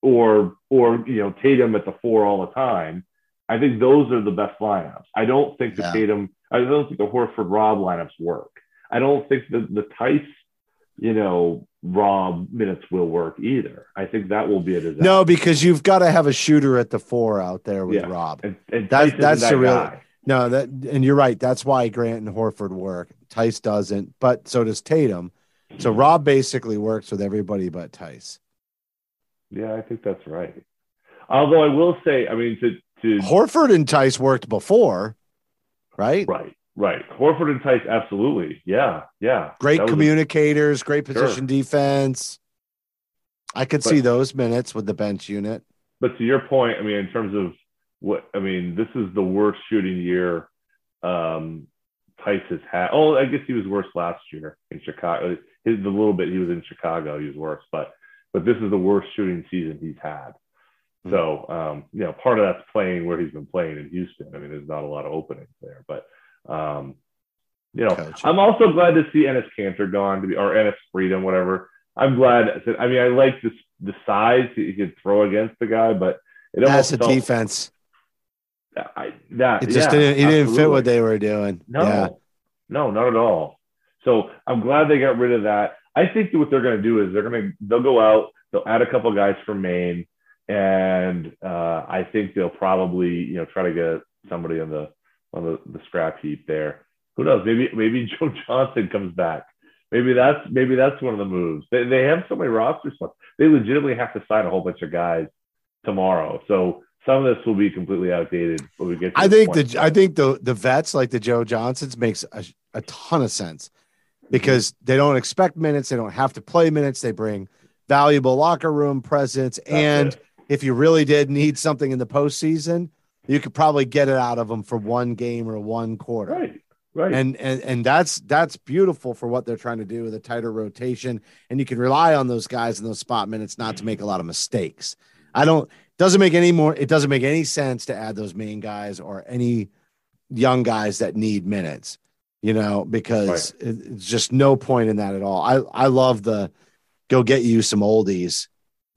or or you know Tatum at the four all the time. I think those are the best lineups. I don't think the Yeah. Tatum I don't think the Horford Rob lineups work. I don't think the the Theis you know Rob minutes will work either. I think that will be a disaster. No, because you've got to have a shooter at the four out there with Yeah. Rob. and, and That's- that's that the real- guy. No, that and you're right. That's why Grant and Horford work. Theis doesn't, but so does Tatum. So Rob basically works with everybody but Theis. Yeah, I think that's right. Although I will say, I mean, to to Horford and Theis worked before, right? Right, right. Horford and Theis, absolutely. Yeah, yeah. Great was a- communicators, great Sure. position defense. I could But- see those minutes with the bench unit. but to your point, I mean, in terms of what I mean, this is the worst shooting year um, Theis has had. Oh, I guess he was worse last year in Chicago. His the little bit he was in Chicago, he was worse. But but this is the worst shooting season he's had. So um, you know, part of that's playing where he's been playing in Houston. I mean, there's not a lot of openings there, but um, you know, Coach. I'm also glad to see Enes Kanter gone to be or Enes Freedom, whatever. I'm glad. I mean, I like this the size he could throw against the guy, but it That's felt, defense. I, that It just yeah, didn't. He didn't fit what they were doing. No, Yeah. no, not at all. So I'm glad they got rid of that. I think what they're going to do is they're going to they'll go out, they'll add a couple guys from Maine, and uh, I think they'll probably you know try to get somebody on the on the, the scrap heap there. Who knows? Maybe maybe [LAUGHS] Joe Johnson comes back. Maybe that's maybe that's one of the moves. They they have so many roster spots. They legitimately have to sign a whole bunch of guys tomorrow. So some of this will be completely outdated. But we get. to I think point. the I think the the vets like the Joe Johnsons makes a, a ton of sense because they don't expect minutes, they don't have to play minutes, they bring valuable locker room presence, and it. if you really did need something in the postseason, you could probably get it out of them for one game or one quarter. right, right, And and and that's that's beautiful for what they're trying to do with a tighter rotation, and you can rely on those guys in those spot minutes not to make a lot of mistakes. I don't doesn't make any more. It doesn't make any sense to add those Maine guys or any young guys that need minutes. You know, because it- it's just no point in that at all. I I love the go get you some oldies,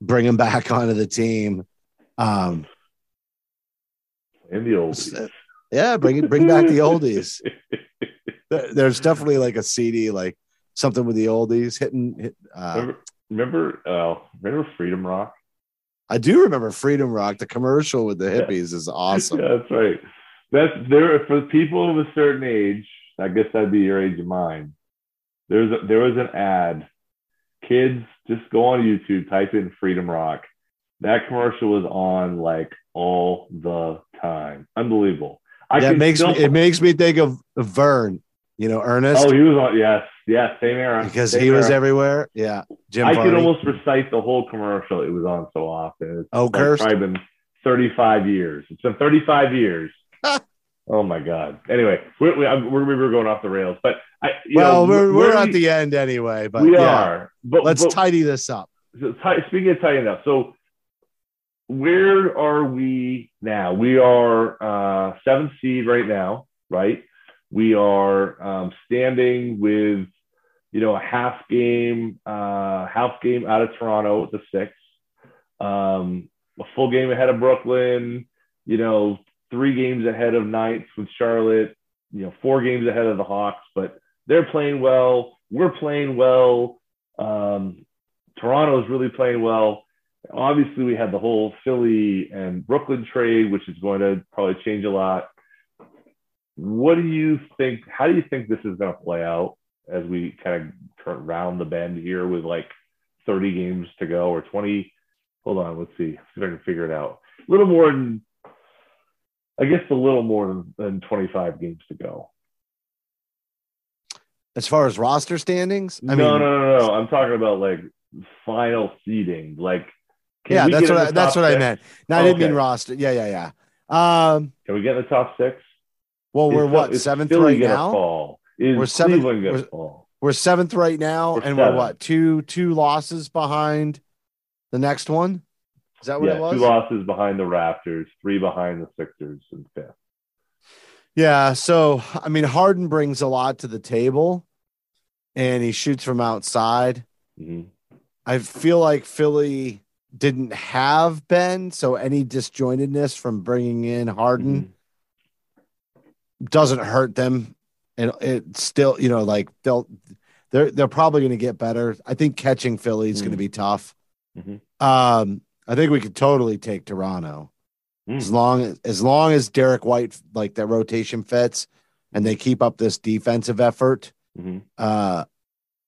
bring them back [LAUGHS] onto the team. Um, in the old. yeah, bring it, bring back the oldies. [LAUGHS] There's definitely like a CD, like something with the oldies hitting. Hit, uh, remember, remember, uh, remember Freedom Rock? I do remember Freedom Rock. The commercial with the Yeah. hippies is awesome. Yeah, that's right. That's there for people of a certain age. I guess that'd be your age of mine. There's a, there was an ad. Kids, just go on YouTube, type in Freedom Rock. That commercial was on like all the time. Unbelievable. I That makes still- me, it makes me think of Vern, you know, Ernest, Oh, he was on. Yes, yes, same era. because same he was everywhere. Yeah, Jim. I could almost recite the whole commercial. It was on so often. It's Oh, cursed. probably been 35 years. It's been 35 years. [LAUGHS] oh my God. Anyway, we, we, I'm- we were going off the rails, but I, well, know, we're, we're at we- the end anyway, but we yeah, are. But let's but, tidy this up. so ti- speaking of tidying up, so where are we now? We are uh, seventh seed right now, right? We are um, standing with, you know, a half game, uh, half game out of Toronto at the six, um, a full game ahead of Brooklyn, you know, three games ahead of Knights with Charlotte, you know, four games ahead of the Hawks, but they're playing well. We're playing well. Um, Toronto's really playing well. Obviously, we had the whole Philly and Brooklyn trade, which is going to probably change a lot. What do you think? How do you think this is going to play out as we kind of turn round the bend here with like 30 games to go or 20? Hold on, let's see. See if I can figure it out. A little more than, I guess, a little more than, than 25 games to go. As far as roster standings, I no, mean, no, no, no. I'm talking about like final seeding. Like, can yeah, that's what I, that's what I meant. No, I didn't mean roster. Yeah, yeah, yeah. Um, Can we get in the top six? well, we're what what is seventh right now. Fall? Is We're seventh- we're- fall? We're seventh right now, We're and we're what two two losses behind the next one. Is that what Yeah, it was? two losses behind the Raptors, three behind the Sixers, and fifth. Yeah. So, I mean, Harden brings a lot to the table and he shoots from outside. hmm I feel like Philly didn't have Ben. So, any disjointedness from bringing in Harden Mm-hmm. doesn't hurt them. And it still, you know, like they'll, they're, they're probably going to get better. I think catching Philly is going to be tough. Mhm. Um, I think we could totally take Toronto. Mm. as long as as long as Derrick White like that rotation fits and they keep up this defensive effort hmm uh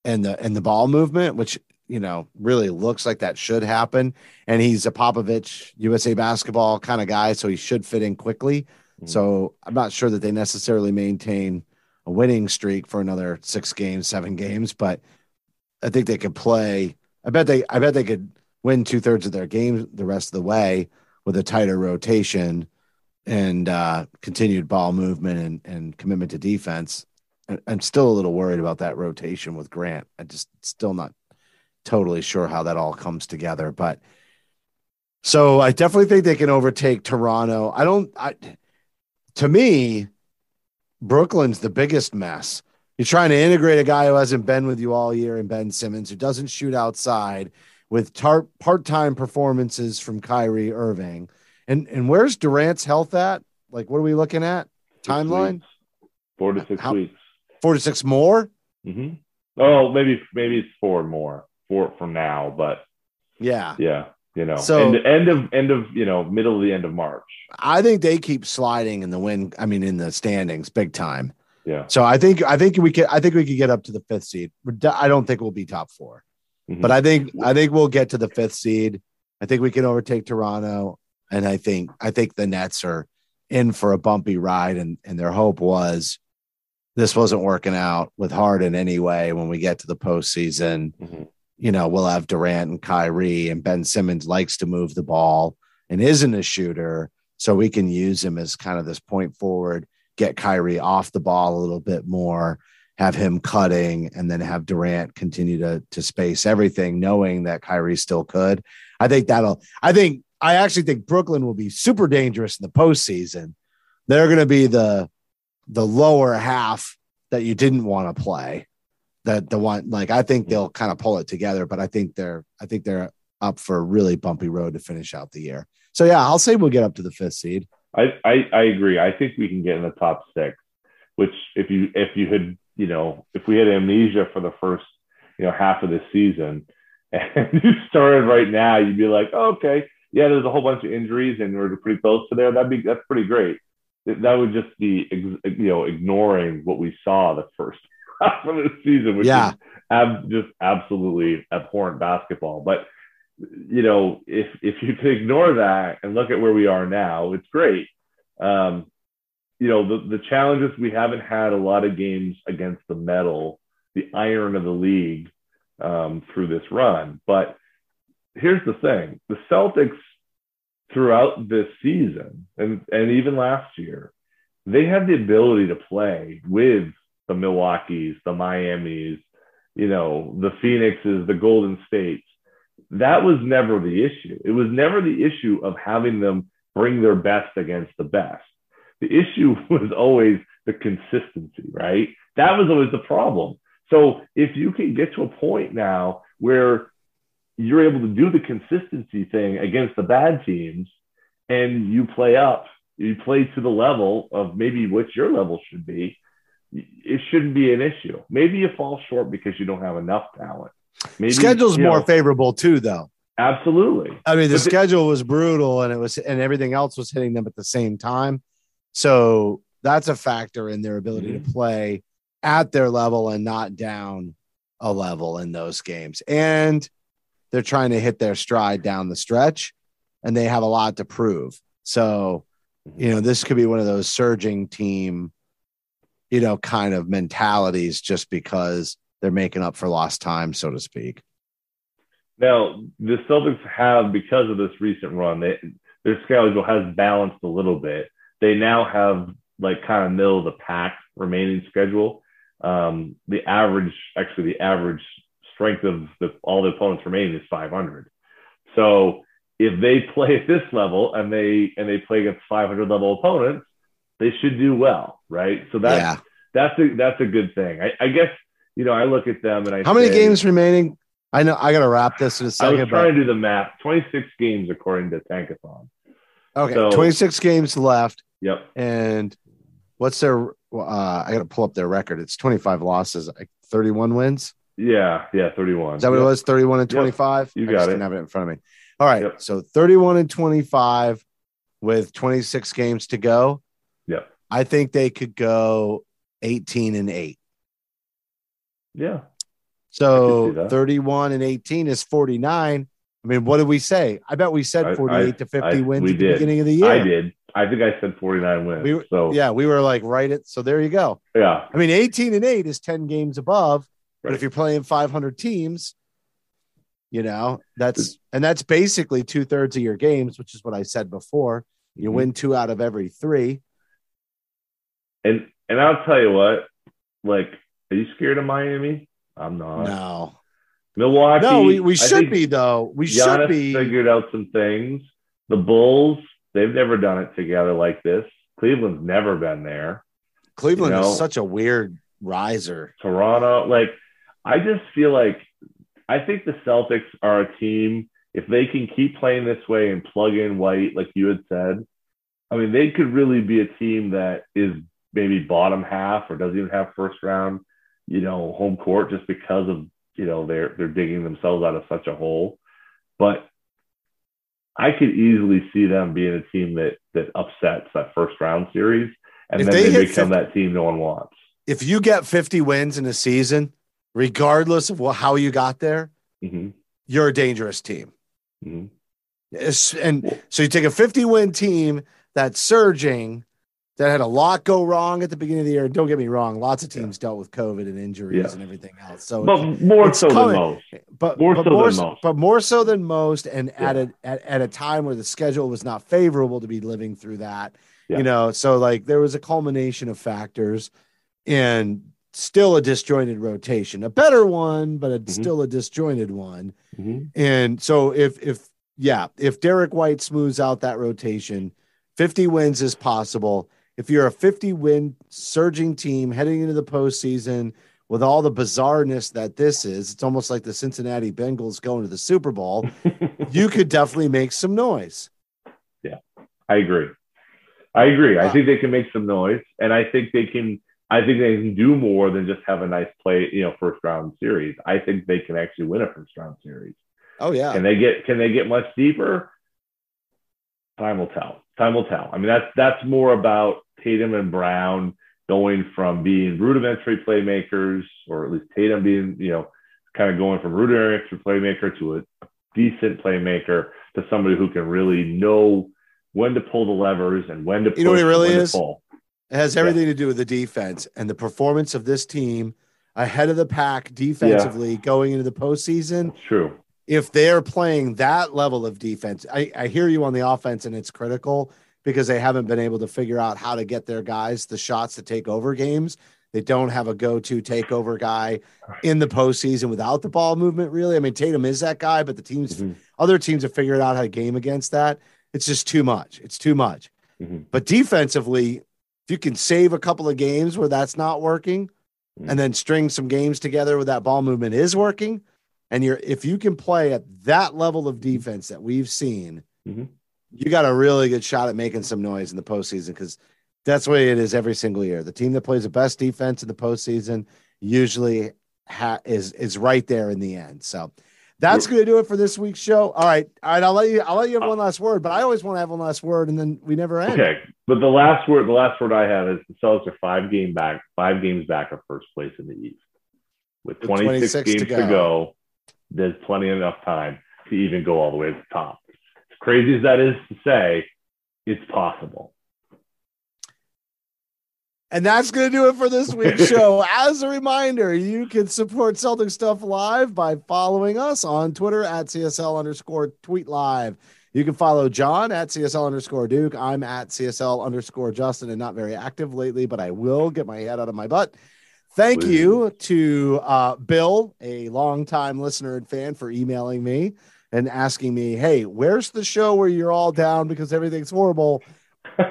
and the and the ball movement which you know really looks like that should happen and he's a Popovich USA basketball kind of guy so he should fit in quickly Mhm. so I'm not sure that they necessarily maintain a winning streak for another 6 games 7 games but I think they could play I bet they I bet they could win two thirds of their games the rest of the way with a tighter rotation and uh, continued ball movement and, and commitment to defense. I'm still a little worried about that rotation with Grant. I just still not totally sure how that all comes together, but so I definitely think they can overtake Toronto. I don't. I to me, Brooklyn's the biggest mess. You're trying to integrate a guy who hasn't been with you all year and Ben Simmons, who doesn't shoot outside, with tar- part-time performances from Kyrie Irving. And and where's Durant's health at? Like, what are we looking at? Timeline? four to six How- weeks. Four to six more? hmm Oh, maybe maybe it's four more four from now, but Yeah. yeah, you know, So- end, end of end of you know middle of the end of March. I think they keep sliding in the win. I mean, in the standings, big time. Yeah, So I think I think we could I think we could get up to the fifth seed. I don't think we'll be top 4 Mhm. but I think I think we'll get to the fifth seed. I think we can overtake Toronto. And I think I think the Nets are in for a bumpy ride, and and their hope was this wasn't working out with Harden anyway. When we get to the postseason, Mhm. You know, we'll have Durant and Kyrie, and Ben Simmons likes to move the ball and isn't a shooter. So we can use him as kind of this point forward, get Kyrie off the ball a little bit more, have him cutting, and then have Durant continue to, to space everything, knowing that Kyrie still could. I think that'll, I think, I actually think Brooklyn will be super dangerous in the postseason. They're going to be the, the lower half that you didn't want to play that the one like I think mm-hmm. they'll kind of pull it together, but I think they're I think they're up for a really bumpy road to finish out the year. So yeah, I'll say we'll get up to the fifth seed. I, I I agree. I think we can get in the top six. Which if you if you had you know if we had amnesia for the first you know half of the season [LAUGHS] and you started right now, you'd be like, oh, okay, yeah, there's a whole bunch of injuries and we're pretty close to there. That'd be that's pretty great. That that would just be you know ignoring what we saw the first half of the season, which Yeah. is ab- just absolutely abhorrent basketball. But you know, if if you can ignore that and look at where we are now, it's great. Um, you know, the the challenges we haven't had a lot of games against the metal, the iron of the league um, through this run. But here's the thing: the Celtics throughout this season and and even last year, they had the ability to play with the Milwaukee's, the Miami's, you know, the Phoenixes, the Golden States. That was never the issue. It was never the issue of having them bring their best against the best. The issue [LAUGHS] was always the consistency, right? That was always the problem. So if you can get to a point now where you're able to do the consistency thing against the bad teams and you play up, you play to the level of maybe what your level should be, it shouldn't be an issue. Maybe you fall short because you don't have enough talent. Maybe Schedule's more know, favorable too, though. absolutely. I mean, the But the- schedule was brutal, and it was, and everything else was hitting them at the same time. So that's a factor in their ability to mm-hmm. play at their level and not down a level in those games. And they're trying to hit their stride down the stretch, and they have a lot to prove. So, mm-hmm. you know, this could be one of those surging team, you know, kind of mentalities just because they're making up for lost time, so to speak. Now, the Celtics have, because of this recent run, they, their schedule has balanced a little bit. They now have like kind of middle of the pack remaining schedule. Um, the average, actually, the average strength of the, all the opponents remaining is 500. So if they [LAUGHS] play at this level and they and they play against 500 level opponents, they should do well, right? So that's yeah. that's a that's a good thing. I, I guess you know I look at them and I How many say- games remaining? I know I got to wrap this in a I was second. trying But, to do the math. 26 games according to Tankathon. okay, so- 26 games left, Yep. and what's their? Uh, I got to pull up their record. It's 25 losses, like 31 wins. Yeah. Yeah. 31. Is that what Yep. it was? 31 and Yep. 25. You I got just it. Didn't have it in front of me. All right, Yep. so 31 and 25 with 26 games to go. I think they could go 18 and eight. Yeah. So 31 and 18 is 49. I mean, what did we say? I bet we said I- 48 to 50 I- wins at the beginning of the year. I did. I think I said 49 wins. We were- so yeah. We were like right at so there you go. Yeah. I mean, 18 and 8 is 10 games above, but if you're playing 500 teams, you know, that's and that's basically two thirds of your games, which is what I said before. You Mhm. win two out of every three. And and I'll tell you what, like, are you scared of Miami? I'm not. no, Milwaukee. no, we, we should be though. We Giannis should be. figured out some things. The Bulls, they've never done it together like this. Cleveland's never been there. Cleveland you know, is such a weird riser. Toronto. Like, I just feel like I think the Celtics are a team. If they can keep playing this way and plug in White, like you had said, I mean, they could really be a team that is maybe bottom half or doesn't even have first round, you know, home court just because of you know they're they're digging themselves out of such a hole. But I could easily see them being a team that that upsets that first round series, and If then they they, become 50 that team no one wants. If you get 50 wins in a season, regardless of what, how you got there, hmm you're a dangerous team. hmm It's- And so you take a 50 win team that's surging, that had a lot go wrong at the beginning of the year. Don't get me wrong, lots of teams dealt with COVID and injuries Yeah. and everything else. So, But more so coming. than most. but more but so more than so, most. but more so than most, and at a at, at a time where the schedule was not favorable to be living through that. Yeah. You know, so like there was a culmination of factors, and still a disjointed rotation, a better one, but it's Mhm. still a disjointed one. Mhm. And so if if yeah, if Derrick White smooths out that rotation, 50 wins is possible. If you're a 50 win surging team heading into the postseason with all the bizarreness that this is, it's almost like the Cincinnati Bengals going to the Super Bowl. [LAUGHS] you could definitely make some noise. Yeah, I agree. I agree. I think they can make some noise, and I think they can. I think they can do more than just have a nice play, you know, first round series. I think they can actually win a first round series. Oh yeah. Can they get? Can they get much deeper? Time will tell. Time will tell. I mean, that's that's more about Tatum and Brown going from being rudimentary playmakers, or at least Tatum being, you know, kind of going from rudimentary playmaker to a decent playmaker to somebody who can really know when to pull the levers and when to You know what it really is? It has everything to do with the defense and the performance of this team ahead of the pack defensively going into the postseason. That's true. if they're playing that level of defense, I, I hear you on the offense, and it's critical because they haven't been able to figure out how to get their guys the shots to take over games. They don't have a go-to takeover guy in the postseason without the ball movement. Really, I mean Tatum is that guy, but the teams, Mhm. other teams have figured out how to game against that. It's just too much. It's too much. Mhm. But defensively, if you can save a couple of games where that's not working, Mhm. and then string some games together where that ball movement is working, and you're if you can play at that level of defense that we've seen, Mhm. You got a really good shot at making some noise in the postseason because that's the way it is every single year. The team that plays the best defense in the postseason usually ha- is is right there in the end. So that's going to do it for this week's show. All right, all right. I'll let you. I'll let you have one last word, but I always want to have one last word, and then we never end. Okay, but the last word, the last word I have is the Celtics are five game back, five games back of first place in the East, with With 26, 26 to games to go. go. There's plenty enough time to even go all the way to the top. Crazy as that is to say, it's possible. And that's going to do it for this week's [LAUGHS] show. As a reminder, you can support Celtic Stuff Live by following us on Twitter at CSL underscore tweet live. You can follow John at CSL underscore Duke. I'm at CSL underscore Justin and not very active lately, but I will get my head out of my butt. Thank Please. you to uh, Bill, a longtime listener and fan, for emailing me and asking me, hey, where's the show where you're all down because everything's horrible?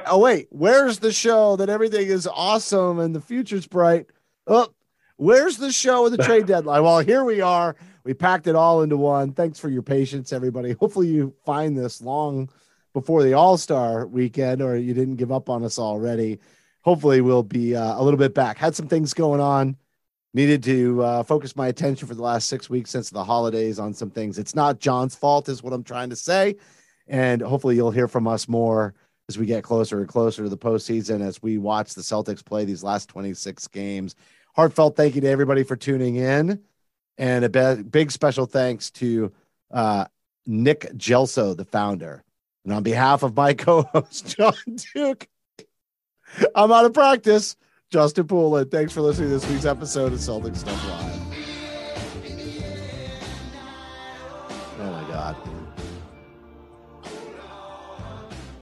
oh wait, where's the show that everything is awesome and the future's bright? Oh, where's the show with the trade [LAUGHS] deadline? Well, here we are. We packed it all into one. Thanks for your patience, everybody. Hopefully, you find this long before the All Star weekend, or you didn't give up on us already. Hopefully, we'll be uh, a little bit back. Had some things going on. Needed to uh, focus my attention for the last six weeks since the holidays on some things. It's not John's fault, is what I'm trying to say. And hopefully, you'll hear from us more as we get closer and closer to the postseason as we watch the Celtics play these last 26 games. Heartfelt thank you to everybody for tuning in. And a be- big special thanks to uh, Nick Gelso, the founder. And on behalf of my [LAUGHS] co host, John Duke, I'm out of practice. Justin Poulin, thanks for listening to this week's episode of Celtics Stuff Live.